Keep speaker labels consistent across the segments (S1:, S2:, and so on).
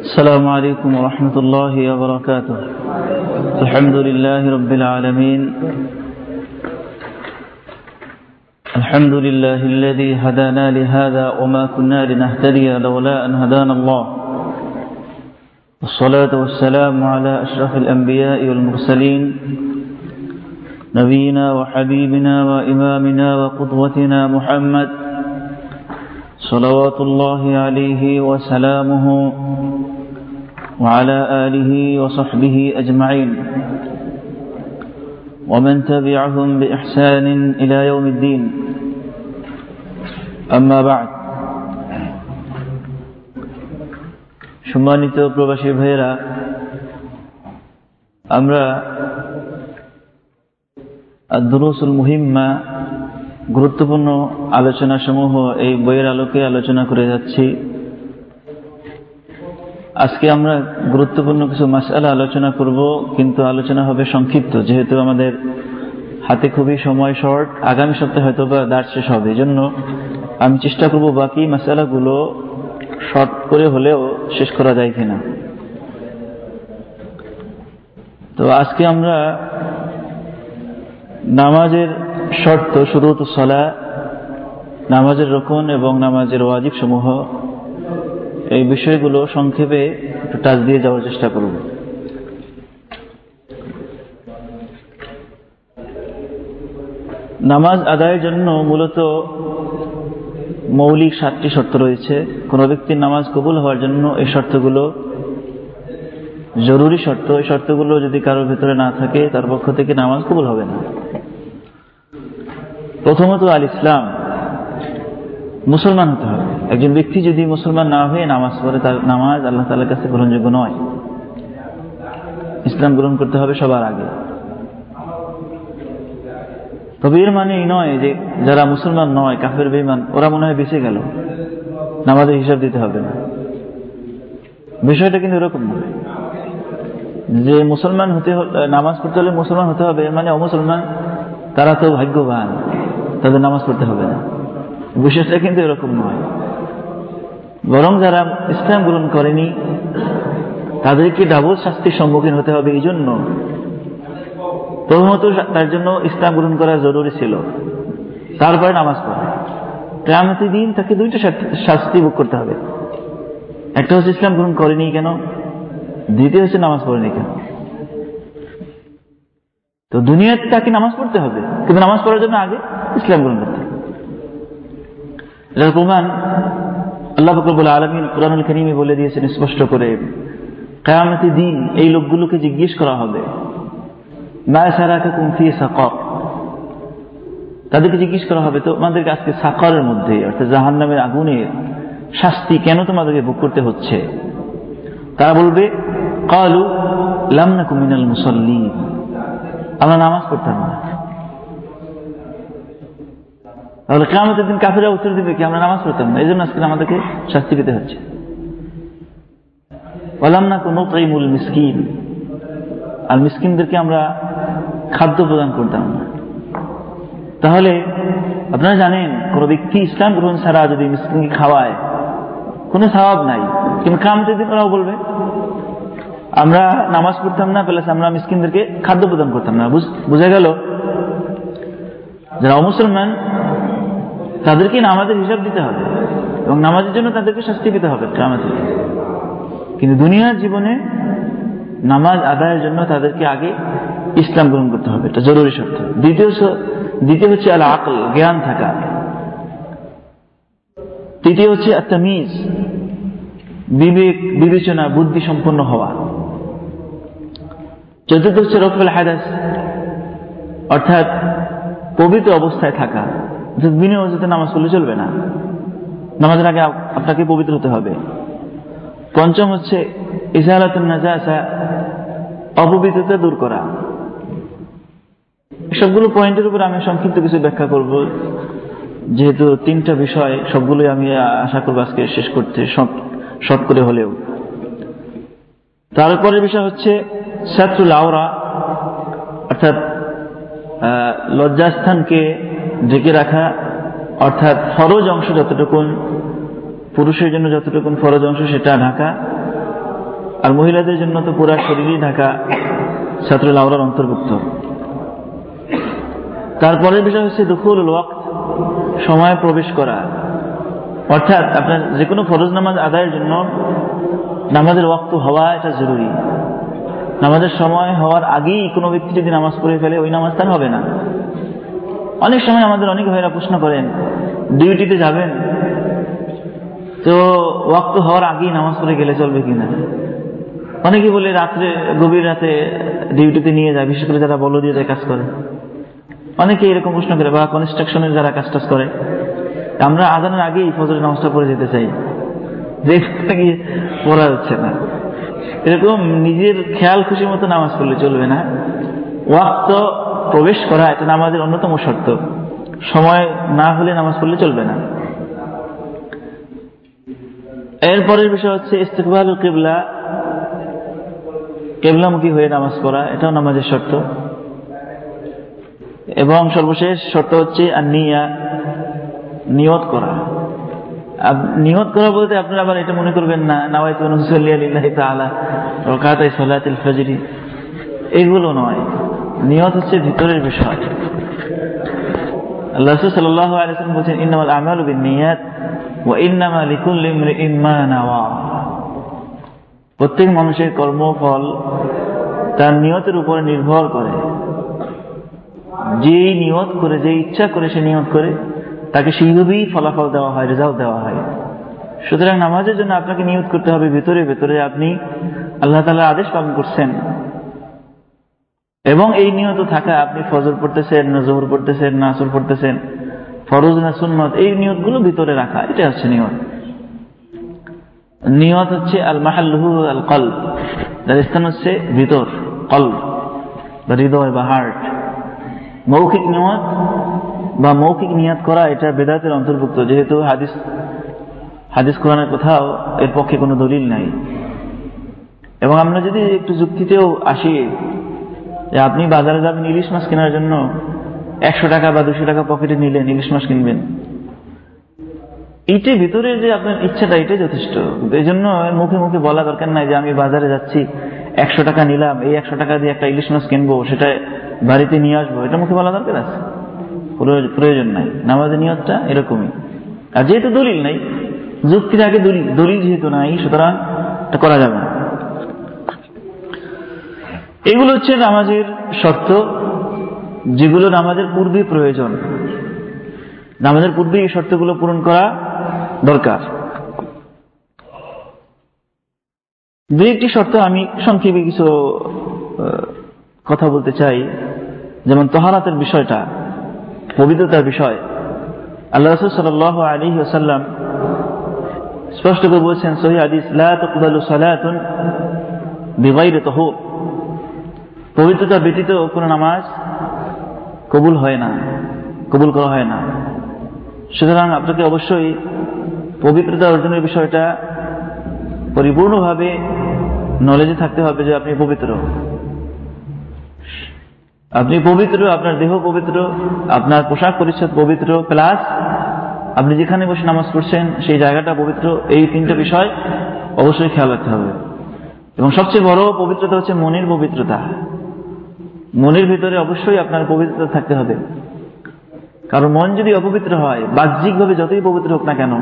S1: السلام عليكم ورحمة الله وبركاته. الحمد لله رب العالمين. الحمد لله الذي هدانا لهذا وما كنا لنهتدي لولا أن هدانا الله. والصلاة والسلام على أشرف الأنبياء والمرسلين. نبينا وحبيبنا وإمامنا وقدوتنا محمد صلوات الله عليه وسلامه وعلى آله وصحبه أجمعين ومن تبعهم بإحسان إلى يوم الدين أما بعد সম্মানিত প্রবাসী ভাইয়েরা আমরা দুরুসুল মুহিম্মা গুরুত্বপূর্ণ আলোচনা সমূহ এই বইয়ের আলোকে আলোচনা করে যাচ্ছি আজকে আমরা গুরুত্বপূর্ণ কিছু মাসালা আলোচনা করব, কিন্তু আলোচনা হবে সংক্ষিপ্ত, যেহেতু আমাদের হাতে খুবই সময় শর্ট আগামী সপ্তাহে হয়তো বা দাঁড় শেষ হবে জন্য আমি চেষ্টা করব বাকি মাসালাগুলো শর্ট করে হলেও শেষ করা যায় কিনা। তো আজকে আমরা নামাজের শর্ত শুরু তো সলা, নামাজের রকন এবং নামাজের ওয়াজিব সমূহ এই বিষয়গুলো সংক্ষেপে একটু টাচ দিয়ে যাওয়ার চেষ্টা করব। নামাজ আদায়ের জন্য মূলত মৌলিক সাতটি শর্ত রয়েছে। কোনো ব্যক্তির নামাজ কবুল হওয়ার জন্য এই শর্তগুলো জরুরি শর্ত। এই শর্তগুলো যদি কারোর ভেতরে না থাকে, তার পক্ষ থেকে নামাজ কবুল হবে না। প্রথমত আল ইসলাম মুসলমান হতে হবে। একজন ব্যক্তি যদি মুসলমান না হয়ে নামাজ পড়ে, তার নামাজ আল্লাহ তালার কাছে গ্রহণযোগ্য নয়। ইসলাম গ্রহণ করতে হবে সবার আগে। তবে এর মানে এই নয় যে যারা মুসলমান নয়, কাফের বেমান ওরা মনে হয় বেঁচে গেল। নামাজের হিসাব দিতে হবে না। বিষয়টা কিন্তু এরকম নয় যে মুসলমান হতে নামাজ পড়তে হলে মুসলমান হতে হবে মানে অমুসলমান, তারা তো ভাগ্যবান, তাদের নামাজ পড়তে হবে না। বিষয়টা কিন্তু এরকম নয়। বরং যারা ইসলাম গ্রহণ করেনি, তাদেরকে ডাবল শাস্তির সম্মুখীন হতে হবে এই জন্য প্রথমত তার জন্য ইসলাম গ্রহণ করা জরুরি ছিল। তারপরে নামাজ পড়া। কেয়ামতি দিন তাকে দুইটা শাস্তি ভোগ করতে হবে। একটা হচ্ছে ইসলাম গ্রহণ করেনি কেন? দ্বিতীয় হচ্ছে নামাজ পড়েনি কেন? তো দুনিয়াতে তাকে নামাজ পড়তে হবে। কিন্তু নামাজ পড়ার জন্য আগে ইসলাম গ্রহণ করতে হবে। এটার প্রমাণ আল্লাহ ফকরবুল আলমিন কোরআনুল করিমে বলে দিয়েছেন স্পষ্ট করে কেয়ামতি দিন এই লোকগুলোকে জিজ্ঞেস করা হবে তাদেরকে জিজ্ঞেস করা হবে, তো আমাদেরকে আজকে সাকরের মধ্যে, অর্থাৎ জাহান নামের আগুনের শাস্তি কেন তোমাদেরকে ভোগ করতে হচ্ছে? তারা বলবে, কালু লামনা কুমিনাল মুসল্লি আমরা নামাজ পড়তাম না। তাহলে কেমতের দিন কাফেরা উত্তর দিবে কি, আমরা নামাজ পড়তাম না। এই জন্য আজকে আমাদেরকে শাস্তি পেতে হচ্ছে। বললাম না কোনো তাইমুল মিসকিন। আর মিসকিনদেরকে আমরা খাদ্য প্রদান করতাম না। তাহলে আপনারা জানেন, কোনো ব্যক্তি ইসলাম গ্রহণ ছাড়া যদি মিসকিনকে খাওয়ায়, কোনো স্বভাব নাই। কিন্তু কামতের দিন ওরাও বলবে, আমরা নামাজ পড়তাম না, প্লাস আমরা মিসকিনদেরকে খাদ্য প্রদান করতাম না। বুঝা গেল? যারা অমুসলমান তাদেরকে নামাজের হিসাব দিতে হবে এবং নামাজের জন্য তাদেরকে শাস্তি পেতে হবে আমাদের কিন্তু দুনিয়ার জীবনে নামাজ আদায়ের জন্য তাদেরকে আগে ইসলাম গ্রহণ করতে হবে, এটা জরুরি শর্ত। দ্বিতীয় দ্বিতীয় হচ্ছে আল আকল জ্ঞান থাকা। তৃতীয় হচ্ছে তামিজ বিবেক, বিবেচনা, বুদ্ধি সম্পন্ন হওয়া। চতুর্থ হচ্ছে রফুল হাদাস, অর্থাৎ পবিত্র অবস্থায় থাকা। বিনা অজুতে নামাজ পড়লে চলবে না। নামাজের আগে আপনাকে পবিত্র হতে হবে। পঞ্চম হচ্ছে অপবিত্রতা দূর করা। সবগুলো পয়েন্টের উপর আমি সংক্ষিপ্ত কিছু ব্যাখ্যা করব। যেহেতু তিনটা বিষয়, সবগুলোই আমি আশা করব আজকে শেষ করতে শর্ট করে হলেও। তারপরের বিষয় হচ্ছে সাতুল আওরা, অর্থাৎ লজ্জাস্থানকে ঢেকে রাখা, অর্থাৎ ফরজ অংশ যতটুকুন, পুরুষের জন্য যতটুকুন ফরজ অংশ সেটা ঢাকা, আর মহিলাদের জন্য তো পুরা শরীরই ঢাকা ছাত্র আওরার অন্তর্ভুক্ত। তারপরের বিষয় হচ্ছে দুখুল ওয়াক্ত, সময় প্রবেশ করা। অর্থাৎ আপনার যে কোনো ফরজ নামাজ আদায়ের জন্য নামাজের ওয়াক্ত হওয়া এটা জরুরি। নামাজের সময় হওয়ার আগেই কোনো ব্যক্তি যদি নামাজ পড়ে ফেলে, ওই নামাজ তার হবে না। অনেক সময় আমাদের অনেক ভাইরা প্রশ্ন করেন ডিউটিতে যাবেন? তো ওয়াক্ত হওয়ার আগেই নামাজ পড়ে গেলে চলবে কিনা? অনেকে বলে রাত্রে, গভীর রাতে ডিউটিতে নিয়ে যায়, বিশেষ করে যারা বলো দিয়ে কাজ করে। অনেকে এরকম প্রশ্ন করে, বা কনস্ট্রাকশনের যারা কাজ টাজ করে। আমরা আজানের আগেই ফজরের নামাজটা পড়ে যেতে চাই। যে পড়া হচ্ছে না। এরকম নিজের খেয়াল, খুশি মতো নামাজ পড়লে চলবে না। ওয়াক্ত প্রবেশ করা এটা নামাজের অন্যতম শর্ত। সময় না হলে নামাজ পড়লে চলবে না। এরপরের বিষয় হচ্ছে ইস্তেকবাল কেবলা। কেবলামুখী হয়ে নামাজ পড়া, এটাও নামাজের শর্ত। এবং সর্বশেষ শর্ত হচ্ছে আর নিয়া নিয়ত করা। নিয়ত করা বলতে আপনারা আবার এটা মনে করবেন না নাওয়াইতু নুসাল্লি আলিল্লাহি তাআলা, রাকাতাই সালাতুল ফজরি। এগুলো নয়। নিয়ত হচ্ছে ভিতরের বিষয়। প্রত্যেক মানুষের কর্মফল তার নিয়তের উপরে নির্ভর করে। যেই নিয়ত করে যে ইচ্ছা করে সে নিয়ত করে, তাকে সেইভাবেই ফলাফল দেওয়া হয় রেজাল্ট দেওয়া হয়। সুতরাং নামাজের জন্য আপনাকে নিয়ত করতে হবে ভেতরে ভেতরে আপনি আল্লাহ তালার আদেশ পালন করছেন। এবং এই নিয়ত থাকা আপনি ফজর পড়তেছেন, না জোহর পড়তেছেন, না আসর পড়তেছেন, ফরজ না সুন্নত, এই নিয়তগুলো ভিতরে রাখা, এটা হচ্ছে নিয়ত। নিয়ত হচ্ছে আল মাহাল্লুহু আল কল যার স্থান হচ্ছে ভিতর কল বা হৃদয়, বা হার্ট। মৌখিক নিয়ত বা মৌখিক নিয়াত করা, এটা বেদাতের অন্তর্ভুক্ত। যেহেতু হাদিস হাদিস কোরআনের কোথাও এর পক্ষে কোনো দলিল নাই। এবং আমরা যদি একটু যুক্তিতেও আসি যে আপনি বাজারে যাবেন ইলিশ মাছ কেনার জন্য, একশো টাকা বা দুশো টাকা পকেটে নিলেন, ইলিশ মাছ কিনবেন। এইটার ভিতরে যে আপনার ইচ্ছাটা, এটাই যথেষ্ট। এই জন্য মুখে মুখে বলা দরকার নাই যে আমি বাজারে যাচ্ছি, একশো টাকা নিলাম, এই একশো টাকা দিয়ে একটা ইলিশ মাছ কিনবো, সেটা বাড়িতে নিয়ে আসব, এটা মুখে বলা দরকার আছে। প্রয়োজন নাই। নামাজের নিয়তটা এরকমই। আর যেহেতু দলিল নাই, যুক্তির আগে দলিল দলিল যেহেতু নাই, সুতরাং করা যাবে না। এগুলো হচ্ছে নামাজের শর্ত, যেগুলো নামাজের পূর্বে প্রয়োজন। নামাজের পূর্বে এই শর্তগুলো পূরণ করা দরকার। দু একটি শর্ত আমি সংক্ষেপে কিছু কথা বলতে চাই। যেমন তহারাতের বিষয়টা, পবিত্রতার বিষয়। আল্লাহ রসুল সাল আলী ওসাল্লাম স্পষ্ট করে বলছেন, সহি আদিস সালাতুন বিগাইরে তহুর। পবিত্রতা ব্যতীত কোনো নামাজ কবুল হয় না, কবুল করা হয় না। সুতরাং আপনাকে অবশ্যই পবিত্রতা অর্জনের বিষয়টা পরিপূর্ণভাবে নলেজে থাকতে হবে যে আপনি পবিত্র। আপনি পবিত্র, আপনার দেহ পবিত্র, আপনার পোশাক পরিচ্ছদ পবিত্র প্লাস আপনি যেখানে বসে নামাজ পড়ছেন, সেই জায়গাটা পবিত্র, এই তিনটা বিষয় অবশ্যই খেয়াল রাখতে হবে। এবং সবচেয়ে বড় পবিত্রতা হচ্ছে মনের পবিত্রতা। মনের ভিতরে অবশ্যই আপনার পবিত্রতা থাকতে হবে। কারণ মন যদি অপবিত্র হয়, বাহ্যিকভাবে যতই পবিত্র হোক না কেন,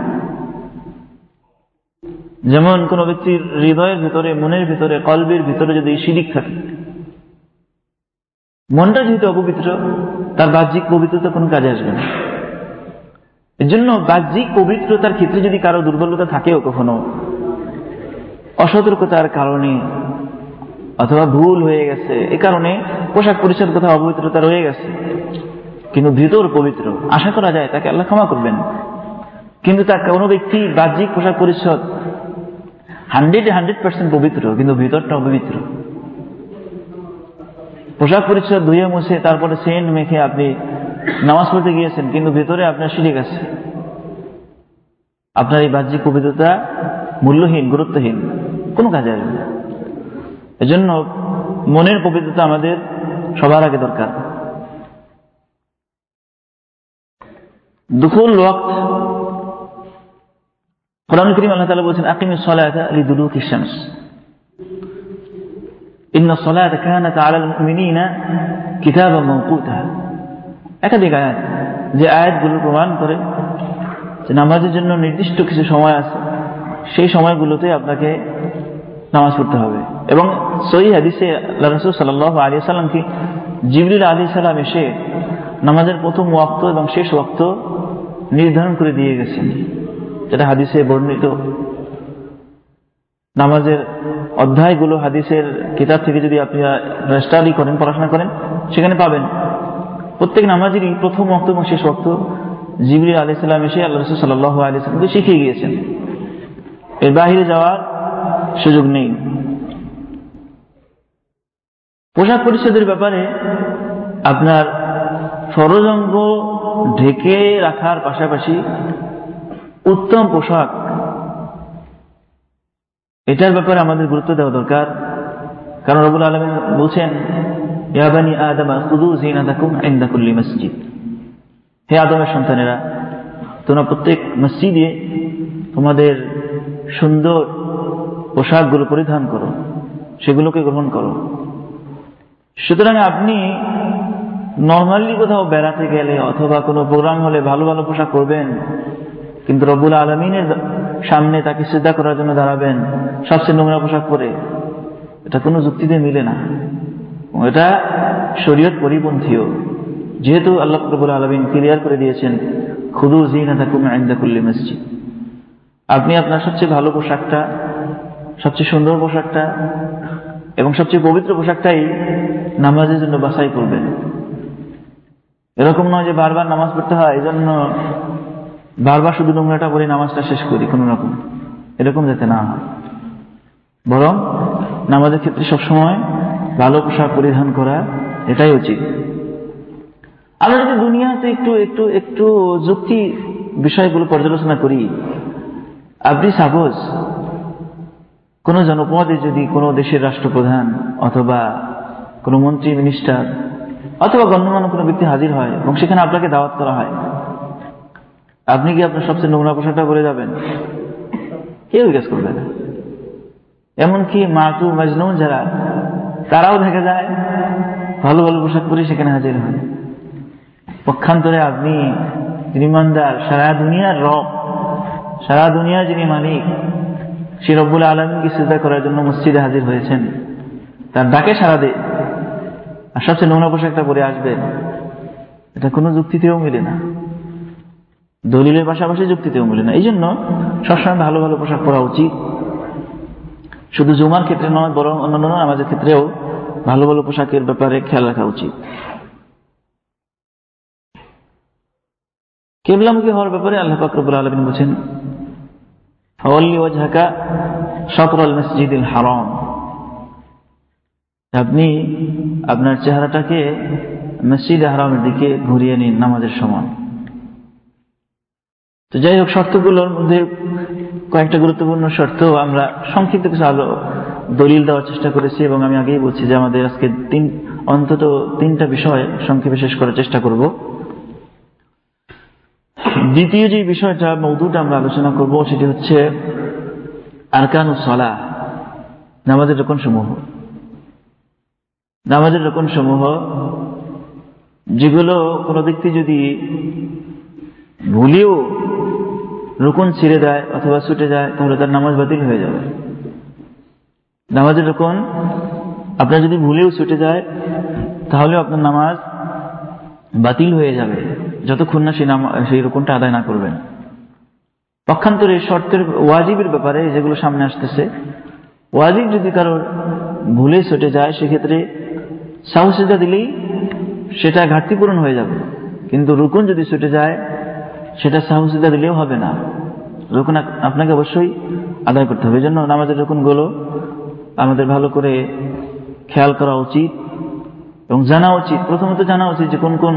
S1: যেমন কোন ব্যক্তির হৃদয়ের ভিতরে, মনের ভিতরে, কলবের ভিতরে যদি শিরিক থাকে, মনটা যেহেতু অপবিত্র, তার বাহ্যিক পবিত্রতা কোনো কাজে আসবে না। এর জন্য বাহ্যিক পবিত্রতার ক্ষেত্রে যদি কারও দুর্বলতা থাকেও কখনো, অসতর্কতার কারণে অথবা ভুল হয়ে গেছে। এ কারণে পোশাক পরিচ্ছদ কোথাও অপবিত্রতা রয়ে গেছে। কিন্তু ভিতর পবিত্র, আশা করা যায় তাকে আল্লাহ ক্ষমা করবেন। কিন্তু তার কোনো ব্যক্তি বাহ্যিক পোশাক পরিচ্ছদ হান্ড্রেড হান্ড্রেড পার্সেন্ট পবিত্র, কিন্তু ভিতরটা অপবিত্র। পোশাক পরিচ্ছদ ধুয়ে মুছে তারপরে সেন্ট মেখে আপনি নামাজ পড়তে গিয়েছেন, কিন্তু ভেতরে আপনার শিরিক গেছে আপনার এই বাহ্যিক পবিত্রতা মূল্যহীন, গুরুত্বহীন, কোনো কাজে আসবে না। এজন্য মনের পবিত্রতা আমাদের সবার আগে দরকার। দুকুল ওয়াক্ত কোরআন করিম আল্লাহ তালা বলছেন, আকিম আলী ইন্ন আলাল মাওকুতা। একাধিক আয়াত, যে আয়াতগুলো প্রমাণ করে যে নামাজের জন্য নির্দিষ্ট কিছু সময় আছে, সেই সময়গুলোতে আপনাকে নামাজ পড়তে হবে। এবং সহি হাদিসে রসুল সাল্লাহ আলী সাল্লামকে জিবরুল আলী সাল্লাম এসে নামাজের প্রথম ওয়াক্ত এবং শেষ ওয়াক্ত নির্ধারণ করে দিয়ে গেছেন, যেটা হাদিসে বর্ণিত। নামাজের অধ্যায়গুলো হাদিসের কিতাব থেকে যদি আপনি স্টাডি করেন, পড়াশোনা করেন, সেখানে পাবেন। প্রত্যেক নামাজেরই প্রথম ওয়াক্ত এবং শেষ ওয়াক্ত জিবরি আলি সাল্লাম এসে আল্লাহ রসুল সাল্লাহ আলি সাল্লামকে শিখিয়ে গিয়েছেন। এর বাহিরে যাওয়ার সুযোগ নেই। পোশাক পরিচ্ছদের ব্যাপারে আপনার সরজঙ্গ ঢেকে রাখার পাশাপাশি উত্তম পোশাক, এটার ব্যাপারে আমাদের গুরুত্ব দেওয়া দরকার। কারণ রবুল আলমিন বলছেন ইয়াবানি আদমা কুদু মসজিদ। হে আদমের সন্তানেরা, তোমরা প্রত্যেক মসজিদে তোমাদের সুন্দর পোশাকগুলো পরিধান করো, সেগুলোকে গ্রহণ করো। সুতরাং আপনি নর্মালি কোথাও বেড়াতে গেলে অথবা কোনো প্রোগ্রাম হলে ভালো ভালো পোশাক করবেন কিন্তু রবুল আলমিনের সামনে তাকে শ্রদ্ধা করার জন্য দাঁড়াবেন, সবচেয়ে নোংরা পোশাক পরে, এটা কোনো যুক্তিতে মিলে না। এটা শরীয়ত পরিপন্থীও যেহেতু আল্লাহ রবুল আলমিন ক্লিয়ার করে দিয়েছেন, খুদু জিনা থাকুম আইন্দাকুল্লি মসজিদ। আপনি আপনার সবচেয়ে ভালো পোশাকটা সবচেয়ে সুন্দর পোশাকটা এবং সবচেয়ে পবিত্র পোশাকটাই নামাজের জন্য বাছাই করবেন। এরকম নয় যে বারবার নামাজ পড়তে হয় এই জন্য বারবার শুধু নোংরাটা পরে নামাজটা শেষ করি, কোন রকম। এরকম যাতে না হয়। বরং নামাজের ক্ষেত্রে সবসময় ভালো পোশাক পরিধান করা, এটাই উচিত। আমরা যদি দুনিয়াতে একটু একটু একটু যুক্তি বিষয়গুলো পর্যালোচনা করি, আপনি সাপোজ কোন জনপদে যদি কোনো দেশের রাষ্ট্রপ্রধান অথবা কোনো মন্ত্রী, মিনিস্টার অথবা গণ্যমান্য কোনো ব্যক্তি হাজির হয় এবং সেখানে আপনাকে দাওয়াত করা হয়, আপনি কি আপনার সবচেয়ে নোংরা পোশাকটা করে যাবেন? কেউ জিজ্ঞেস করবে না। এমনকি মাতু মজনু যারা, তারাও দেখা যায় ভালো ভালো পোশাক পরে সেখানে হাজির হয়। পক্ষান্তরে আপনি যিনি ইমানদার, সারা দুনিয়ার রব, সারা দুনিয়ার যিনি মালিক সে রব্বুল আলমীকে চিন্তা করার জন্য মসজিদে হাজির হয়েছেন? তার ডাকে সারা দে আর সবচেয়ে নোংরা পোশাকটা পরে আসবে। এটা কোনো যুক্তিতেও মিলে না। দলিলের পাশাপাশি যুক্তিতেও মিলে না। এই জন্য সবসময় ভালো ভালো পোশাক পরা উচিত। শুধু জুমার ক্ষেত্রে নয়, বরং অন্যান্য আমাদের ক্ষেত্রেও ভালো ভালো পোশাকের ব্যাপারে খেয়াল রাখা উচিত। কেবলামুখী হওয়ার ব্যাপারে আল্লাহ ফাকরবুল আলমিন বলছেন আপনি আপনার চেহারাটাকে মসজিদ হারামের দিকে ঘুরিয়ে নিন নামাজের সময়। তো যাই হোক, শর্তগুলোর মধ্যে কয়েকটা গুরুত্বপূর্ণ শর্ত আমরা সংক্ষিপ্ত কিছু আলো, দলিল দেওয়ার চেষ্টা করেছি এবং আমি আগেই বলছি যে আমাদের আজকে তিন, অন্তত তিনটা বিষয় সংক্ষেপে শেষ করার চেষ্টা করব। দ্বিতীয় যে বিষয়টা, মৌদুটা আমরা আলোচনা করব, সেটি হচ্ছে আরকানু সলা, নামাজের রকম সমূহ নামাজের রকম সমূহ যেগুলো কোনো ব্যক্তি যদি ভুলেও রুকুন ছিঁড়ে দেয় অথবা ছুটে যায়, তাহলে তার নামাজ বাতিল হয়ে যাবে। নামাজের রুকুন আপনার যদি ভুলেও ছুটে যায় তাহলে আপনার নামাজ বাতিল হয়ে যাবে। যতক্ষণ না সেই রুকুনটা আদায় না করবেন। পক্ষান্তরে শর্তের ওয়াজিবের ব্যাপারে যেগুলো সামনে আসতেছে, ওয়াজিব যদি কারোর ভুলে ছুটে যায়, সেক্ষেত্রে সাহসিদা দিলেই সেটা ঘাটতি পূরণ হয়ে যাবে। কিন্তু রুকুন যদি ছুটে যায়, সেটা সাহসিদা দিলেও হবে না। রুকুন আপনাকে অবশ্যই আদায় করতে হবে। জন্য নামাজের রুকুনগুলো আমাদের ভালো করে খেয়াল করা উচিত এবং জানা উচিত। প্রথমত জানা উচিত যে কোন কোন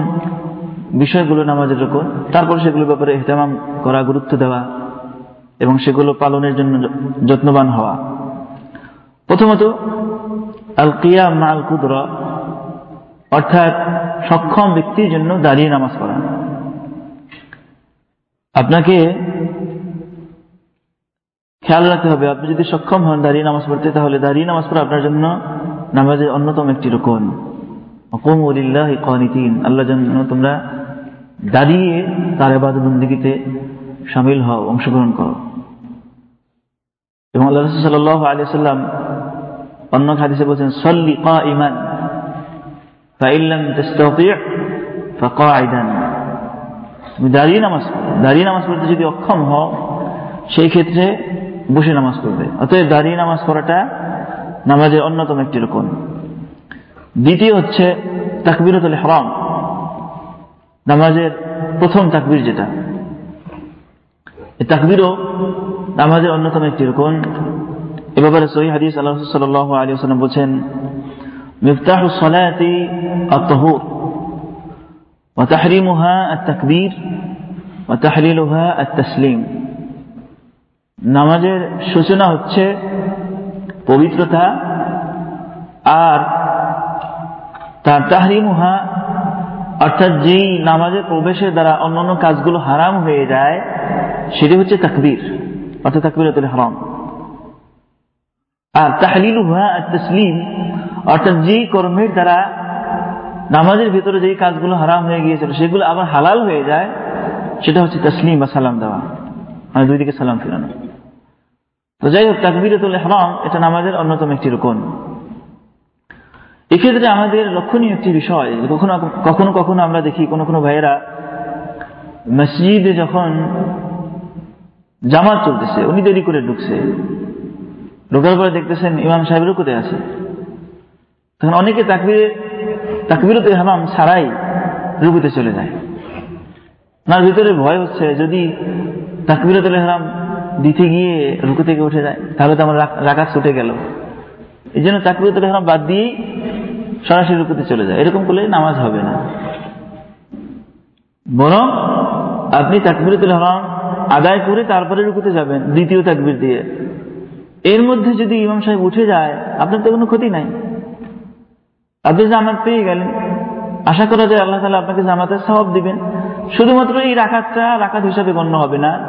S1: বিষয়গুলো নামাজের রুকুন তারপর সেগুলোর ব্যাপারে এহতেমাম করা, গুরুত্ব দেওয়া এবং সেগুলো পালনের জন্য যত্নবান হওয়া। প্রথমত আল কিয়া মাল কুদরা অর্থাৎ সক্ষম ব্যক্তির জন্য দাঁড়িয়ে নামাজ পড়া। আপনাকে খেয়াল রাখতে হবে, আপনি যদি সক্ষম হন দাঁড়িয়ে নামাজ পড়তে, তাহলে দাঁড়িয়ে নামাজ পড়া আপনার জন্য নামাজের অন্যতম একটি রকম আল্লাহ জন্য তোমরা দাঁড়িয়ে তার এবাদ বন্দিগিতে সামিল হও অংশগ্রহণ করো। এবং আল্লাহ রসুল আলি সাল্লাম অন্য হাদিসে বলছেন, সল্লি কা ইমান দাঁড়িয়ে নামাজ পড়তে যদি অক্ষম হও, সেই ক্ষেত্রে বসে নামাজ পড়বে। অতএব দাঁড়িয়ে নামাজ পড়াটা নামাজের অন্যতম একটি রকম দ্বিতীয় হচ্ছে তাকবিরতুল হরাম নামাজের প্রথম তাকবির যেটা এই তাকবিরও নামাজের অন্যতম একটি রকম এ ব্যাপারে সহি হাদিস আল্লাহ সাল্লাহ আলী সাল্লাম বলছেন মিফতাহ সলায়াতি আত্মহুর وتحريمها التكبير وتحليلها التسليم নামাজের সূচনা হচ্ছে পবিত্রতা আর তার তাহরিমুহা অর্থাৎ যেই নামাজের প্রবেশের দ্বারা অন্যান্য কাজগুলো হারাম হয়ে যায়, সেটি হচ্ছে তাকবীর, অর্থাৎ তাকবিরতুল হারাম আর তাহলিলুহা আর তসলিম অর্থাৎ যেই কর্মের দ্বারা নামাজের ভিতরে যেই কাজগুলো হারাম হয়ে গিয়েছিল, সেগুলো আবার হালাল হয়ে যায়, সেটা হচ্ছে তসলিম বা সালাম দেওয়া। মানে দুই দিকে সালাম ফিরানো। তো যাই হোক, তাকবিরতুল হারাম এটা নামাজের অন্যতম একটি রোকন। এক্ষেত্রে আমাদের লক্ষণীয় একটি বিষয় কখনো কখনো কখনো আমরা দেখি কোনো কোনো ভাইয়েরা মসজিদে যখন জামাত চলতেছে, উনি দেরি করে ঢুকছে। ঢোকার পরে দেখতেছেন ইমাম সাহেবের কোথায় আছে। তখন অনেকে তাকবির, তাকবিরতে হামাম ছাড়াই রুকুতে চলে যায়। ওনার ভিতরে ভয় হচ্ছে, যদি তাকবিরত হারাম দিতে গিয়ে রুকু থেকে উঠে যায়, তাহলে তো আমার রাখা ছুটে গেল। এই জন্য তাকবিরত হারাম বাদ দিয়েই সরাসরি রুকুতে চলে যায়। এরকম করলে নামাজ হবে না। বরং আপনি তাকবিরতুল হারাম আদায় করে তারপরে রুকুতে যাবেন, দ্বিতীয় তাকবির দিয়ে। এর মধ্যে যদি ইমাম সাহেব উঠে যায়, আপনার তো কোনো ক্ষতি নাই। আপনি জামাত পেয়ে গেলেন। আশা করা যায় আল্লাহ তালা আপনাকে জামাতের স্বভাব দিবেন। শুধুমাত্র এই রাখাতটা রাখাত হিসাবে গণ্য হবে না,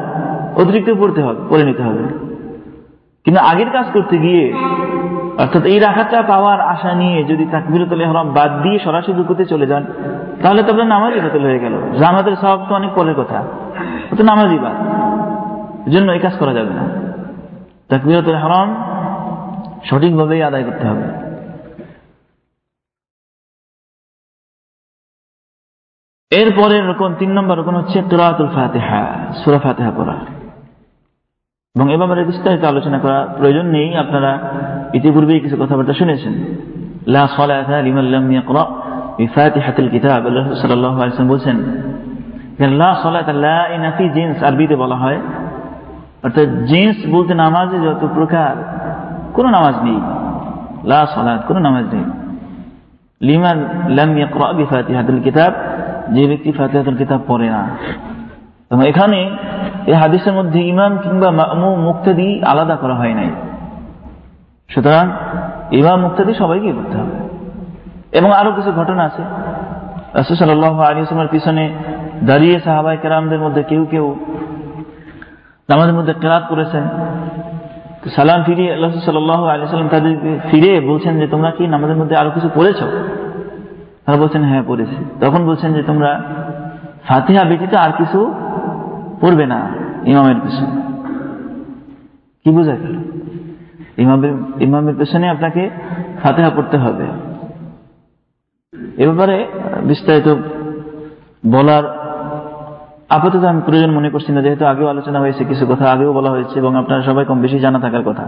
S1: অতিরিক্ত পড়তে হবে, পড়ে নিতে হবে। কিন্তু আগের কাজ করতে গিয়ে অর্থাৎ এই রাখাতটা পাওয়ার আশা নিয়ে যদি তাকবিরতুল হরম বাদ দিয়ে সরাসরি রুকুতে চলে যান, তাহলে তো আপনার নামাজই বাতিল হয়ে গেল। জামাতের স্বভাব তো অনেক পরের কথা। ও তো নামাজই বাদ। জন্য এই কাজ করা যাবে না। তাকবিরতুল হরম সঠিকভাবেই আদায় করতে হবে। এরপরে রকম তিন নম্বর রকম হচ্ছে তুরাতুল ফাতেহা, সুরা ফাতেহা পড়া। এবং এ বিস্তারিত আলোচনা করা প্রয়োজন নেই। আপনারা ইতিপূর্বেই কিছু কথাবার্তা শুনেছেন। অর্থাৎ জিন্স বলতে নামাজে যত প্রকার কোনো নামাজ নেই। লা সালাত কোনো নামাজ নেই। লিমান লাম ইয়াকরা বিফাতিহাতিল কিতাব, যে ব্যক্তি ফাতিহাতুল কিতাব পড়ে না। এবং এখানে এই হাদিসের মধ্যে ইমাম কিংবা মামু মুক্তাদি আলাদা করা হয় নাই। সুতরাং ইমাম মুক্তাদি সবাইকে করতে হবে। এবং আরও কিছু ঘটনা আছে। রাসুল পিছনে দাঁড়িয়ে সাহাবাই কেরামদের মধ্যে কেউ কেউ নামাজের মধ্যে কেরাত করেছেন। সালাম ফিরিয়ে আল্লাহ সাল্লাহ আলি সাল্লাম তাদেরকে ফিরে বলছেন যে, তোমরা কি নামাজের মধ্যে আরও কিছু পড়েছ? তারা বলছেন হ্যাঁ পড়েছি। তখন বলছেন যে, তোমরা ফাতিহা ব্যতীত আর কিছু পড়বে না ইমামের পেছনে। কি বোঝা গেল? ইমামের ইমামের পেছনে আপনাকে ফাতেহা পড়তে হবে। এ ব্যাপারে বিস্তারিত বলার আপাতত আমি প্রয়োজন মনে করছি না, যেহেতু আগেও আলোচনা হয়েছে, কিছু কথা আগেও বলা হয়েছে এবং আপনারা সবাই কম বেশি জানা থাকার কথা।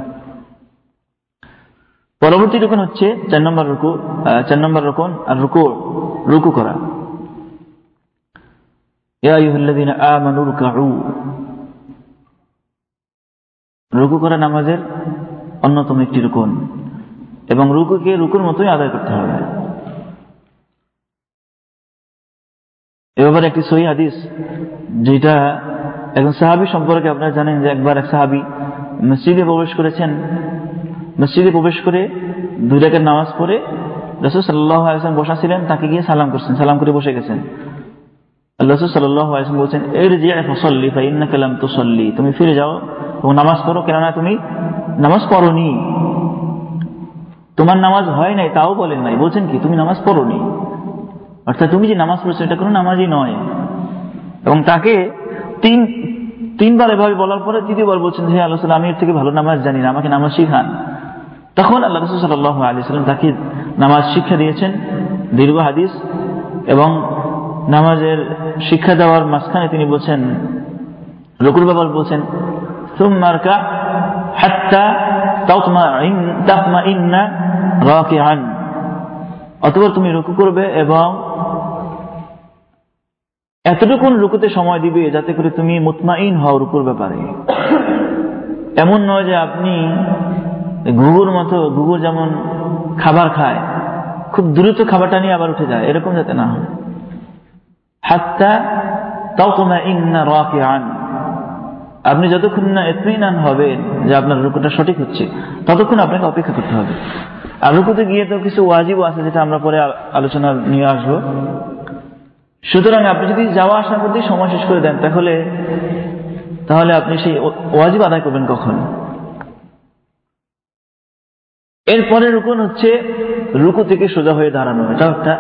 S1: পরবর্তী রুকন হচ্ছে চার নম্বর রুকু চার নম্বর রুকন আর রুকু রুকু করা। রুকু করা নামাজের অন্যতম একটি রুকুন। এবং রুকুকে রুকুর মতোই আদায় করতে হবে। এ ব্যাপারে একটি সহি হাদিস, যেটা একজন সাহাবি সম্পর্কে আপনারা জানেন যে একবার এক সাহাবি মসজিদে প্রবেশ করেছেন। মসজিদে প্রবেশ করে দুই রেখের নামাজ পড়ে রসুল সাল্লাম বসা ছিলেন, তাকে গিয়ে সালাম করছেন, সালাম করে বসে গেছেন। তাকে তিন, তিনবার এভাবে বলার পরে তৃতীয়বার বলছেন যে আল্লাহ আমি এর থেকে ভালো নামাজ জানি না, আমাকে নামাজ শিখান। তখন আল্লাহ রসুল সাল্লাহ আলি সাল্লাম তাকে নামাজ শিক্ষা দিয়েছেন, দীর্ঘ হাদিস এবং নামাজের শিক্ষা দেওয়ার মাঝখানে তিনি বলছেন রকুর বাবার বলছেন অতবার তুমি রুকু করবে এবং এতটুকুন রুকুতে সময় দিবে যাতে করে তুমি মুতমাইন হও রুকুর ব্যাপারে। এমন নয় যে আপনি ঘুঘুর মতো, ঘুঘুর যেমন খাবার খায়, খুব দ্রুত খাবারটা নিয়ে আবার উঠে যায়, এরকম যাতে না হয়। হাত্তা তাও তোমার আন আপনি যতক্ষণ না এতমিনান হবেন যে আপনার রুকুটা সঠিক হচ্ছে, ততক্ষণ আপনাকে অপেক্ষা করতে হবে। আর রুকুতে গিয়ে তো কিছু ওয়াজিব আছে যেটা আমরা পরে আলোচনা নিয়ে আসব। সুতরাং আপনি যদি যাওয়া আসার মধ্যেই সময় শেষ করে দেন, তাহলে তাহলে আপনি সেই ওয়াজিব আদায় করবেন কখন? এরপরে রুকন হচ্ছে রুকু থেকে সোজা হয়ে দাঁড়ানো। এটা একটা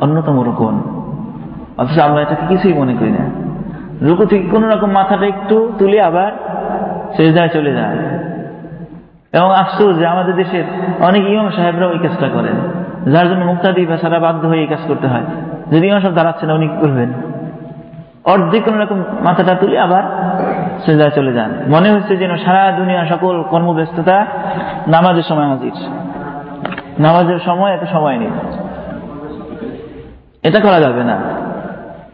S1: অন্যতম রুকন। অথচ আমরা এটাকে কিছুই মনে করি না। রুকু থেকে কোন রকম মাথাটা একটু তুলে আবার সেজদায় চলে যায়। এবং আফসোস যে আমাদের দেশের অনেক ইমাম সাহেবরা ওই কাজটা করেন। যার জন্য মুক্তাদি বা সারা বাধ্য হয়ে এই কাজ করতে হয়। যদি ইমাম সাহেব দাঁড়াচ্ছে না, উনি করবেন? অর্ধেক কোন রকম মাথাটা তুলে আবার সেজদায় চলে যান। মনে হচ্ছে যেন সারা দুনিয়া সকল কর্মব্যস্ততা নামাজের সময় হাজির। নামাজের সময় এত সময় নেই। এটা করা যাবে না।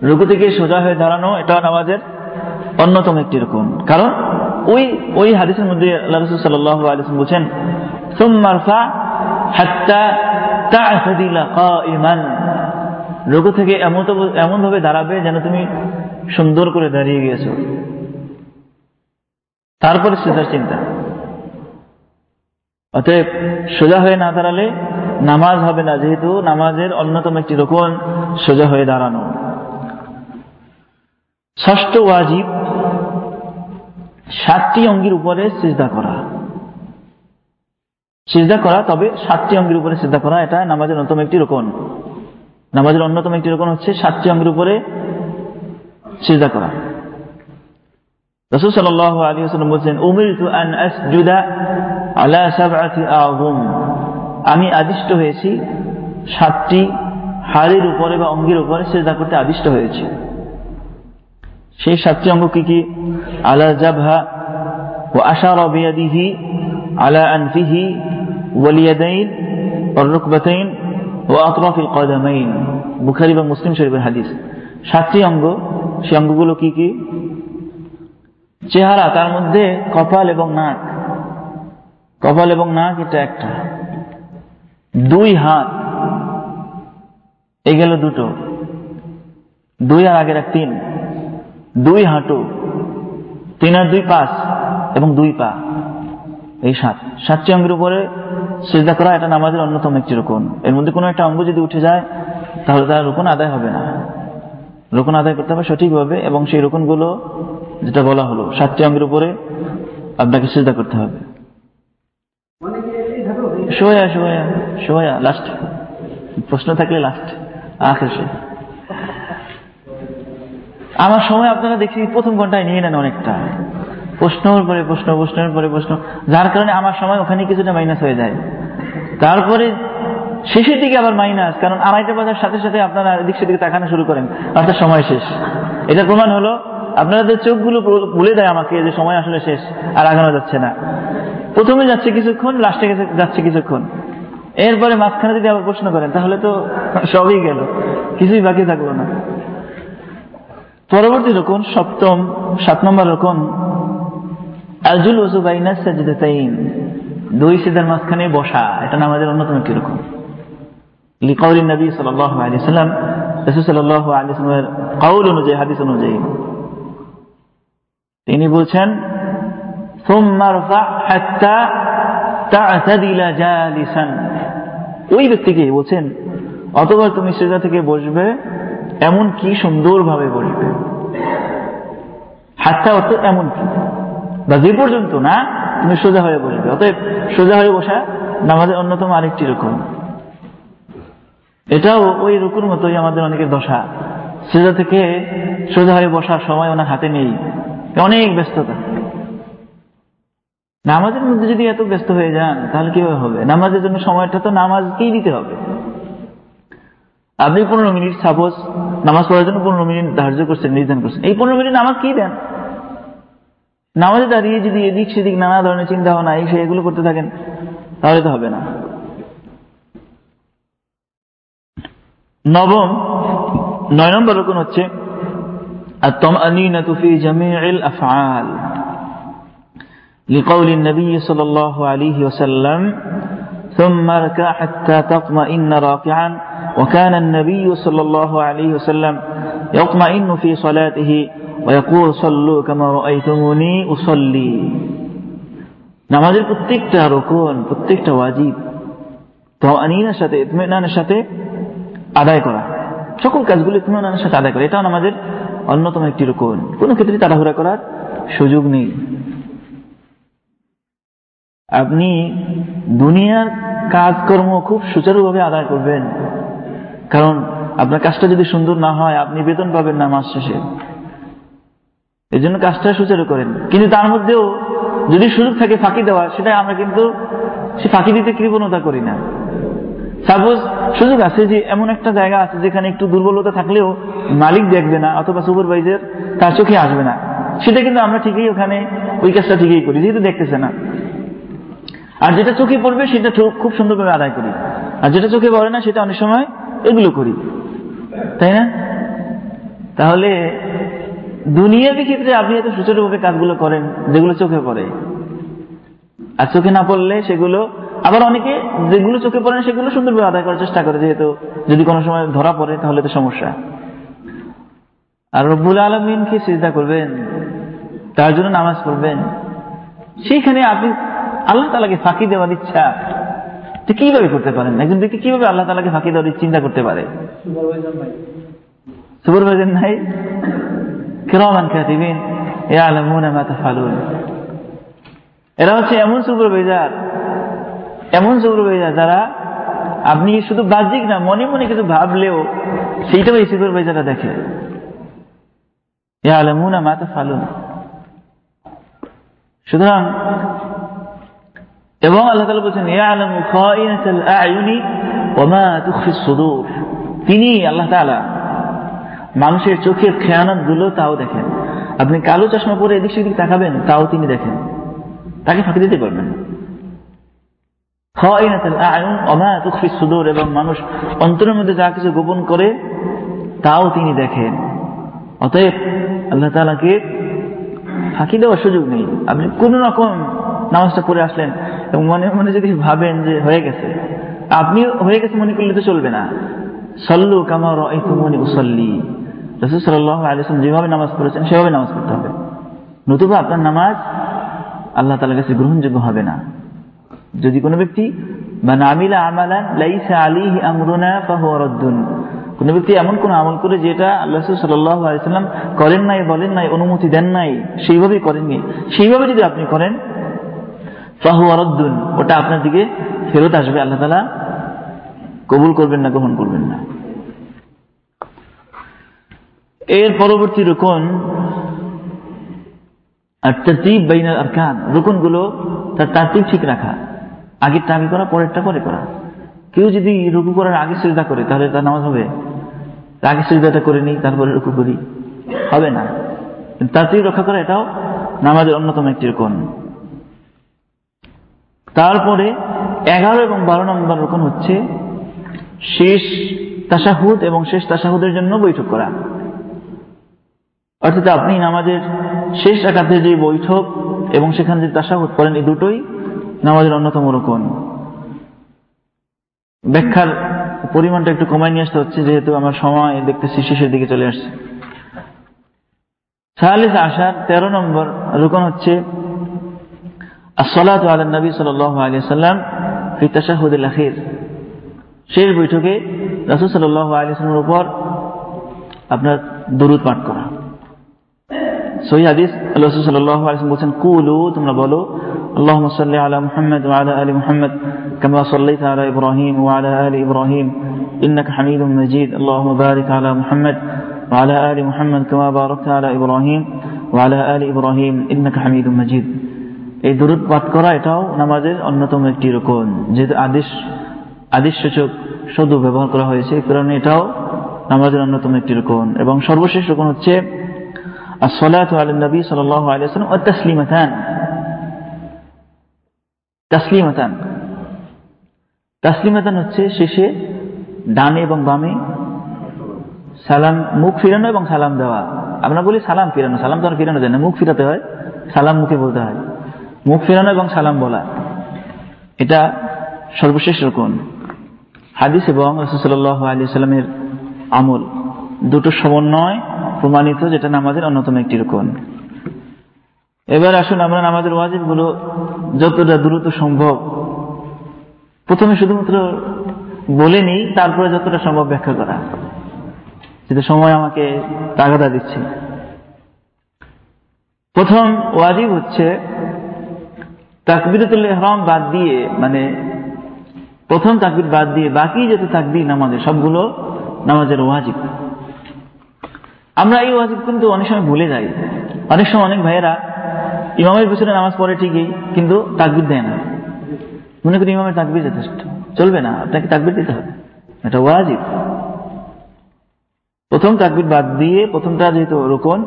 S1: রুকু থেকে সোজা হয়ে দাঁড়ানো, এটা নামাজের অন্যতম একটি রকম কারণ ওই ওই হাদিসের মধ্যে আল্লাহ রসুল সাল্লাহ আলিয়াম বলছেন সুম্মারফা হাত্তা রুকু থেকে এমন এমন ভাবে দাঁড়াবে যেন তুমি সুন্দর করে দাঁড়িয়ে গিয়েছো। তারপরে সেটার চিন্তা। অতএব সোজা হয়ে না দাঁড়ালে নামাজ হবে না, যেহেতু নামাজের অন্যতম একটি রোকন সোজা হয়ে দাঁড়ানো। ষষ্ঠ ওয়াজিব, সাতটি অঙ্গির উপরে সিজদা করা। সিজদা করা, তবে সাতটি অঙ্গের উপরে সিজদা করা, এটা নামাজের অন্যতম একটি রোকন। নামাজের অন্যতম একটি রোকন হচ্ছে সাতটি অঙ্গের উপরে সিজদা করা। রসুল আমি আদিষ্ট হয়েছি সাতটি হাড়ের উপরে বা অঙ্গের উপরে সেজদা করতে আদিষ্ট হয়েছি। সেই সাতটি অঙ্গ কি কি? আলা জাবহা ও আশা রবিয়াদিহি আলা আনফিহি ওয়ালিয়াদাইন অরুকবাতাইন ও আতরফিল কদামাইন। বুখারি বা মুসলিম শরীফের হাদিস। সাতটি অঙ্গ, সেই অঙ্গগুলো কি কি? চেহারা, তার মধ্যে কপাল এবং নাক। কপাল এবং নাক, এটা একটা। দুই হাত, এ গেল দুটো। দুই আর আগের এক তিন। দুই হাঁটু, তিন আর দুই পাঁচ, এবং দুই পা, এই সাত। সাতটি অঙ্গের উপরে সেজদা করা এটা নামাজের অন্যতম একটি রোকন। এর মধ্যে কোনো একটা অঙ্গ যদি উঠে যায়, তাহলে তার রোকন আদায় হবে না। রোকন আদায় করতে হবে সঠিকভাবে, এবং সেই রোকনগুলো যেটা বলা হলো, সাতটি অঙ্গের উপরে আপনাকে সেজদা করতে হবে। সোয়া সোয়া সোয়া লাস্ট প্রশ্ন থাকলে লাস্ট আখের সে আমার সময় আপনারা দেখছি প্রথম ঘন্টায় নিয়ে নেন অনেকটা। প্রশ্নের পরে প্রশ্ন প্রশ্নের পরে প্রশ্ন। যার কারণে আমার সময় ওখানে কিছুটা মাইনাস হয়ে যায়। তারপরে শেষের দিকে আবার মাইনাস কারণ আড়াইটা বাজার সাথে সাথে আপনারা এদিক সেদিকে তাকানো শুরু করেন। অর্থাৎ সময় শেষ। এটা প্রমাণ হলো, আপনাদের চোখগুলো বলে দেয় আমাকে যে সময় আসলে শেষ আর আগানো যাচ্ছে না। প্রথমে যাচ্ছে কিছুক্ষণ লাস্টে যাচ্ছে কিছুক্ষণ। এরপরে মাঝখানে যদি আবার প্রশ্ন করেন, তাহলে তো সবই গেল। কিছুই বাকি থাকল না। পরবর্তী রকম সপ্তম, সাত নম্বর রকম আলজুল ওসুবাইনা সাজদাতাইন, দুই সিদার মাঝখানে বসা, এটা নামাজের অন্যতম একটি রকম সাল্লাহ অনুযায়ী, হাদিস অনুযায়ী, তিনি বলছেন ওই ব্যক্তিকে বলছেন, অতবার তুমি সেটা থেকে বসবে এমন কি সুন্দরভাবে বসবে হাতটা অত এমন কি? বা যে পর্যন্ত না, তুমি সোজা হয়ে বসবে অতএব সোজা হয়ে বসা নামাজের অন্যতম আরেকটি রকম। এটাও ওই রুকুর মতোই আমাদের অনেকের দশা। সোজা থেকে সোজা হয়ে বসার সময় ওনার হাতে নেই। অনেক ব্যস্ততা। নামাজের মধ্যে যদি এত ব্যস্ত হয়ে যান, তাহলে কীভাবে হবে? নামাজের জন্য সময়টা তো নামাজকেই দিতে হবে। আপনি পনেরো মিনিট সাপোজ নামাজ পড়ার জন্য পনেরো মিনিট ধার্য করছেন নির্ধারণ করছেন এই পনেরো মিনিট নামাজ কি দেন নামাজে দাঁড়িয়ে যদি এদিক সেদিক নানা ধরনের চিন্তা ভাবনা এই সেগুলো করতে থাকেন তাহলে তো হবে না নবম নয় নম্বর রকম হচ্ছে الطمأنينة في جميع الأفعال لقول النبي صلى الله عليه وسلم ثم اركع حتى تطمئن راكعا وكان النبي صلى الله عليه وسلم يطمئن في صلاته ويقول صلوا كما رأيتموني أصلي নামাজের প্রত্যেকটা রোকন প্রত্যেকটা ওয়াজিব তমানিনের সাথে ইতমিনানের সাথে আদায় করা সকল কাজগুলো ইতমিনানের সাথে আদায় করা এটাও আমাদের অন্যতম একটি রোকন কোনো ক্ষেত্রে তাড়াহুড়া করার সুযোগ নেই আপনি দুনিয়ার কাজকর্ম খুব সুচারুভাবে আদায় করবেন কারণ আপনার কাজটা যদি সুন্দর না হয়, আপনি বেতন পাবেন না মাস শেষে। এই জন্য কাজটা সুচারু করেন। কিন্তু তার মধ্যেও যদি সুযোগ থাকে ফাঁকি দেওয়া সেটা আমরা কিন্তু সে ফাঁকি দিতে কৃপণতা করি না। সাপোজ সুযোগ আছে যে এমন একটা জায়গা আছে যেখানে একটু দুর্বলতা থাকলেও মালিক দেখবে না অথবা সুপারভাইজার তার চোখে আসবে না। সেটা কিন্তু আমরা ঠিকই ওখানে ওই কাজটা ঠিকই করি, যেহেতু দেখতেছে না। আর যেটা চোখে পড়বে সেটা খুব সুন্দরভাবে আদায় করি। আর যেটা চোখে পড়ে না, সেটা অনেক সময় এগুলো করি। তাই না? তাহলে দুনিয়াবি ক্ষেত্রে আপনি এত সুচারুভাবে কাজগুলো করেন, যেগুলো চোখে পড়ে। আর চোখে না পড়লে সেগুলো, আবার অনেকে যেগুলো চোখে পড়ে সেগুলো সুন্দরভাবে আদায় করার চেষ্টা করে, যেহেতু যদি কোনো সময় ধরা পড়ে, তাহলে তো সমস্যা। আর রব্বুল আলমিনকে চিন্তা করবেন? তার জন্য নামাজ পড়বেন। সেইখানে আপনি আল্লাহ তালাকে ফাঁকি দেওয়ার ইচ্ছা। কীভাবে করতে পারেন? একজন ব্যক্তি কীভাবে আল্লাহ তালাকে ফাঁকি দেওয়ার চিন্তা করতে পারে? সুপারভাইজার নাই। কিরামান কাতিবিন ইয়ালামুনা মা তাফআলুন এরা হচ্ছে এমন সুপারভাইজার এমন সুপারভাইজার যারা আপনি শুধু বাহ্যিক না মনে মনে কিছু ভাবলেও সেইটাও এই সুপারভাইজাররা দেখে। ইয়ালামুনা মা তাফআলুন সুতরাং এবং আল্লাহ বলছেন তিনি, আল্লাহ মানুষের চোখের খেয়ানতগুলো তাও দেখেন। আপনি কালো চশমা পরে এদিক সেদিক তাকাবেন, তাও তিনি দেখেন। তাকে ফাঁকি দিতে পারবেন সুদূর এবং মানুষ অন্তরের মধ্যে যা কিছু গোপন করে, তাও তিনি দেখেন। অতএব আল্লাহ তালাকে ফাঁকি দেওয়ার সুযোগ নেই। আপনি কোন রকম নামাজটা পড়ে আসলেন মনে মনে যদি ভাবেন যে হয়ে গেছে আপনি হয়ে গেছে মনে করলে তো চলবে না। সল্লু কামার মুসল্লি রসুল সাল্লাহ আলিয়াম যেভাবে নামাজ পড়েছেন, সেভাবে নামাজ পড়তে হবে। নতুবা আপনার নামাজ আল্লাহ তালার কাছে গ্রহণযোগ্য হবে না। যদি কোনো ব্যক্তি বা নামিলা আমালান লাইসা আলিহি আমরুনা ফাহুয়ারদ্দুন কোন ব্যক্তি এমন কোন আমল করে যেটা আল্লাহ সাল্লাহ করেন নাই, বলেন নাই, অনুমতি দেন নাই, সেইভাবেই করেননি। সেইভাবে যদি আপনি করেন ফাহুয়ারদ্দুন ওটা আপনার দিকে ফেরত আসবে, আল্লাহ তালা কবুল করবেন না, গ্রহণ করবেন না। এর পরবর্তী রুকন আর তারতিব বাইনাল তার তারতিব ঠিক রাখা। আগেরটা আগে করা, পরেরটা পরে করা। কেউ যদি রুকু করার আগে সুবিধা করে, তাহলে তার নামাজ হবে। আগে সুবিধাটা করে নিই, তারপরে রুকু করি। হবে না। তারতিব রক্ষা করা এটাও নামাজের অন্যতম একটি রুকন। তারপরে এগারো এবং বারো নম্বর রকম হচ্ছে শেষ তাসাহুদ এবং শেষ তাসাহুদের জন্য বৈঠক করা। অর্থাৎ আপনি নামাজের শেষ একাতে যে বৈঠক এবং সেখানে যে তাসাহুদ করেন, এই দুটোই নামাজের অন্যতম রকম। ব্যাখ্যার পরিমাণটা একটু কমায় নিয়ে আসতে হচ্ছে, যেহেতু আমার সময় দেখতেছি শেষের দিকে চলে আসছে। সাহালিস আসার তেরো নম্বর রোকন হচ্ছে আসসালাত আল নবী সাল আলী সাল্লাম ফি তাসাহুদুল আখির শেষ বৈঠকে রাসুল সাল্লাহ আলী সাল্লামের উপর আপনার দরুদ পাঠ করা সহি হাদিস রসুল সাল্লাল্লাহু আলাইহি ওয়াসাল্লাম বলছেন কুলু তোমরা বলো اللهم صل على محمد وعلى ال محمد كما صليت على ابراهيم وعلى ال ابراهيم انك حميد مجيد اللهم بارك على محمد وعلى ال محمد كما باركت على ابراهيم وعلى ال ابراهيم انك حميد مجيد এই দূরত পাঠ করা, এটাও নামাজের অন্যতম একটি রকম যেহেতু আদেশ আদেশ সূচক ব্যবহার করা হয়েছে কারণে এটাও নামাজের অন্যতম একটি রকম এবং সর্বশেষ রকম হচ্ছে, আসসালাতু আলা নবী সাল্লাল্লাহু আলাইহি ওয়াসাল্লাম ওয়া তাসলিমাতান। তাসলিমাতান। তাসলিমাতান হচ্ছে শেষে ডানে এবং বামে সালাম, মুখ ফিরানো এবং সালাম দেওয়া। আমরা বলি সালাম ফিরানো, সালাম তো আর ফিরানো যায় না, মুখ ফিরাতে হয়, সালাম মুখে বলতে হয়। মুখ ফিরানো এবং সালাম বলা। এটা সর্বশেষ রকম হাদিস এবং রসুল্লাহ আলী সাল্লামের আমল দুটো সমন্বয় প্রমাণিত, যেটা নামাজের অন্যতম একটি রকম এবার আসুন আমরা নামাজের ওয়াজিবগুলো যতটা দ্রুত সম্ভব। প্রথমে শুধুমাত্র বলে নিই, তারপরে যতটা সম্ভব ব্যাখ্যা করা। যেটা সময় আমাকে তাগাদা দিচ্ছে। প্রথম ওয়াজিব হচ্ছে তাকবিরতুল ইহরাম বাদ দিয়ে মানে প্রথম তাকবির বাদ দিয়ে বাকি যত তাকবির নামাজের সবগুলো নামাজের ওয়াজিব। আমরা এই ওয়াজিব কিন্তু অনেক সময় ভুলে যাই। অনেক সময় অনেক ভাইয়েরা ইমামের পিছনে নামাজ পড়ে ঠিকই, কিন্তু তাকবির দেয় না। মনে করি ইমামের তাকবির যথেষ্ট। চলবে না আপনাকে তাকবির দিতে হবে। এটা ওয়াজিব। প্রথম তাকবির বাদ দিয়ে প্রথমটা যেহেতু রোকন,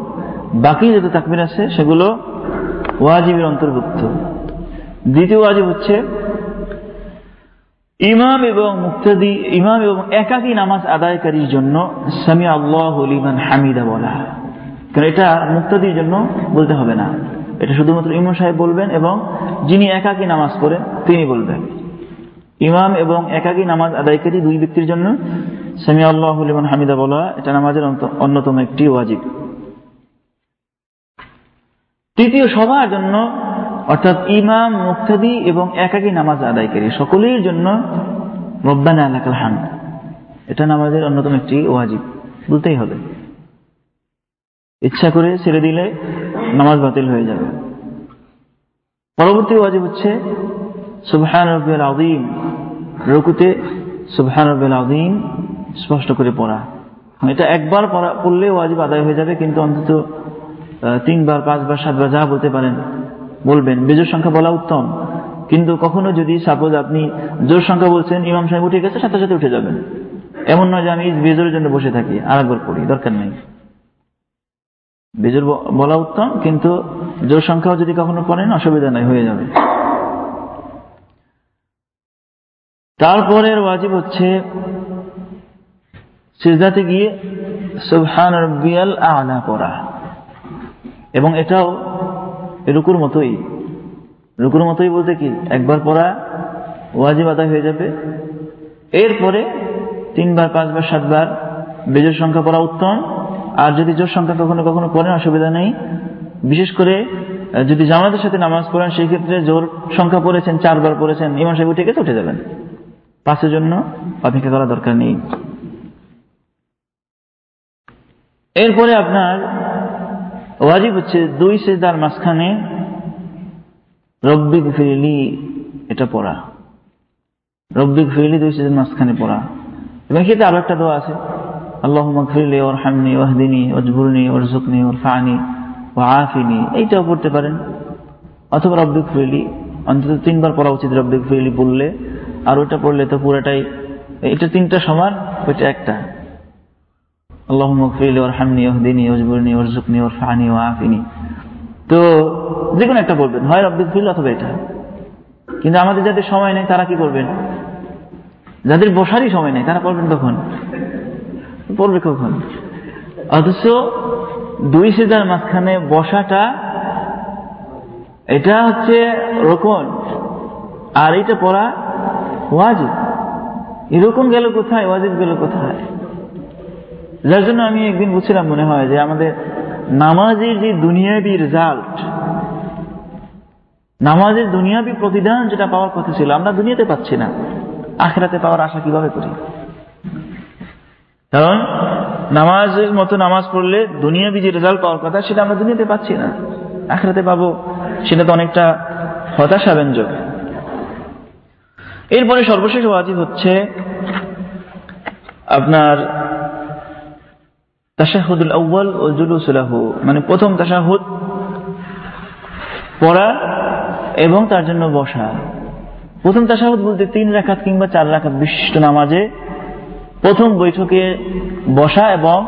S1: বাকি যত তাকবির আছে সেগুলো ওয়াজিবের অন্তর্ভুক্ত। দ্বিতীয় ওয়াজিব হচ্ছে, ইমাম এবং মুক্তাদি, ইমাম এবং একাকী নামাজ আদায়কারীর জন্য সামি আল্লাহ লিমান হামিদা বলা কারণ এটা মুক্তাদির জন্য বলতে হবে না। এটা শুধুমাত্র ইমাম সাহেব বলবেন এবং যিনি একাকী নামাজ পড়েন তিনি বলবেন। ইমাম এবং একাকী নামাজ আদায়কারী দুই ব্যক্তির জন্য সামি আল্লাহ লিমান হামিদা বলা এটা নামাজের অন্যতম একটি ওয়াজিব। তৃতীয় সবার জন্য অর্থাৎ ইমাম, মুক্তাদি এবং একাকী নামাজ আদায়কারী। সকলের জন্য রব্বানা এলাকাল হান এটা নামাজের অন্যতম একটি ওয়াজিব। বলতেই হবে। ইচ্ছা করে ছেড়ে দিলে নামাজ বাতিল হয়ে যাবে। পরবর্তী ওয়াজিব হচ্ছে, সুবহান রব্বিল আদিম রুকুতে সুবহান রব্বিল আদিম স্পষ্ট করে পড়া। এটা একবার পড়া, পড়লে ওয়াজিব আদায় হয়ে যাবে, কিন্তু অন্তত তিনবার, পাঁচবার, সাতবার যা বলতে পারেন বলবেন বেজোর সংখ্যা বলা উত্তম। কিন্তু কখনো যদি সাপোজ আপনি জোর সংখ্যা বলছেন, ইমাম সাহেব উঠে গেছে, সাথে সাথে উঠে যাবেন। এমন নয় যে আমি বেজোরের জন্য বসে থাকি, আর একবার পড়ি, দরকার নেই। বেজোর বলা উত্তম, কিন্তু জোর সংখ্যাও যদি কখনো পড়েন, অসুবিধা নাই, হয়ে যাবে। তারপরের ওয়াজিব হচ্ছে, সিজদাতে গিয়ে সুবহান রব্বিয়াল আলা পড়া। এবং এটাও রুকুর মতোই। রুকুর মতোই বলতে কি? একবার পড়া ওয়াজিব আদায় হয়ে যাবে। এরপরে তিনবার, পাঁচবার, সাতবার বেজোর সংখ্যা পড়া উত্তম। আর যদি জোর সংখ্যা কখনো কখনো পড়েন, অসুবিধা নেই। বিশেষ করে যদি জামাতের সাথে নামাজ পড়েন, সেই ক্ষেত্রে জোর সংখ্যা পড়েছেন, চারবার পড়েছেন, ইমাম সাহেব উঠে গেছে, উঠে যাবেন। পাঁচের জন্য অপেক্ষা করা দরকার নেই। এরপরে আপনার ওয়াজিব হচ্ছে দুই সেদার মাঝখানে রব্বিক ফিরিলি এটা পড়া। রব্বিক ফিরিলি দুই সেদার মাঝখানে পড়া। এবং সেটা আরও একটা দোয়া আছে আল্লাহ মকফিরলি ওর হামনি ওয়াহদিনী ওজবুরনি ওর জুকনি ওর ফানি ও আফিনি এইটাও পড়তে পারেন। অথবা রব্বিক ফিরিলি অন্তত তিনবার পড়া উচিত রব্বিক ফিরিলি বললে। আর ওটা পড়লে তো পুরাটাই, এটা তিনটা সমান, ওইটা একটা। তো যে কোনো একটা বলবেন, হয় অথবা এটা। কিন্তু আমাদের যাদের সময় নেই, তারা কি করবেন? যাদের বসারই সময় নেই, তারা পড়বে কখন? অথচ দুই সেজার মাঝখানে বসাটা, এটা হচ্ছে রোকন। আর এটা পড়া ওয়াজিব। এরকম গেল কোথায়? ওয়াজিব গেল কোথায়? যার জন্য আমি একদিন বুঝছিলাম মনে হয় যে আমাদের নামাজের যে দুনিয়াবি রেজাল্ট নামাজের দুনিয়াবি প্রতিদান যেটা পাওয়ার কথা ছিল, আমরা দুনিয়াতে পাচ্ছি না। আখেরাতে পাওয়ার আশা কীভাবে করি? কারণ নামাজের মতো নামাজ পড়লে দুনিয়াবি যে রেজাল্ট পাওয়ার কথা, সেটা আমরা দুনিয়াতে পাচ্ছি না। আখেরাতে পাবো, সেটা তো অনেকটা হতাশা ব্যঞ্জক এরপরে সর্বশেষ ওয়াজিব হচ্ছে আপনার তাশাহুদুল আউ্বাল ও জুলুসুলাহু মানে প্রথম তাশাহুদ পড়া এবং তার জন্য বসা। প্রথম তাশাহুদ বলতে তিন রাখাত কিংবা চার রাখাত বিশিষ্ট নামাজে প্রথম বৈঠকে বসা এবং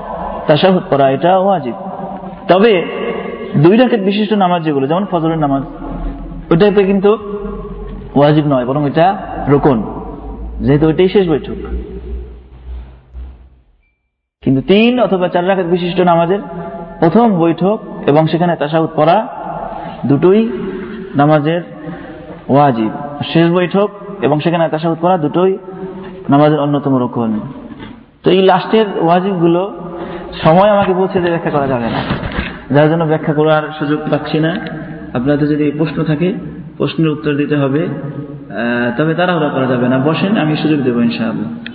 S1: তাশাহুদ পড়া, এটা ওয়াজিব। তবে দুই রাখাত বিশিষ্ট নামাজ যেগুলো, যেমন ফজরের নামাজ, ওইটাতে কিন্তু ওয়াজিব নয়, বরং এটা রোকন, যেহেতু ওইটাই শেষ বৈঠক। কিন্তু তিন অথবা চার রাখাত বিশিষ্ট নামাজের প্রথম বৈঠক এবং সেখানে তাসাউদ পড়া দুটোই নামাজের ওয়াজিব। শেষ বৈঠক এবং সেখানে তাসাউদ পড়া দুটোই নামাজের অন্যতম রক্ষণ। তো এই লাস্টের ওয়াজিবগুলো সময় আমাকে বলছে যে ব্যাখ্যা করা যাবে না। যার জন্য ব্যাখ্যা করার সুযোগ পাচ্ছি না। আপনাদের যদি প্রশ্ন থাকে, প্রশ্নের উত্তর দিতে হবে। তবে তাড়াহুড়া করা যাবে না। বসেন, আমি সুযোগ দেবো ইনশাআল্লাহ।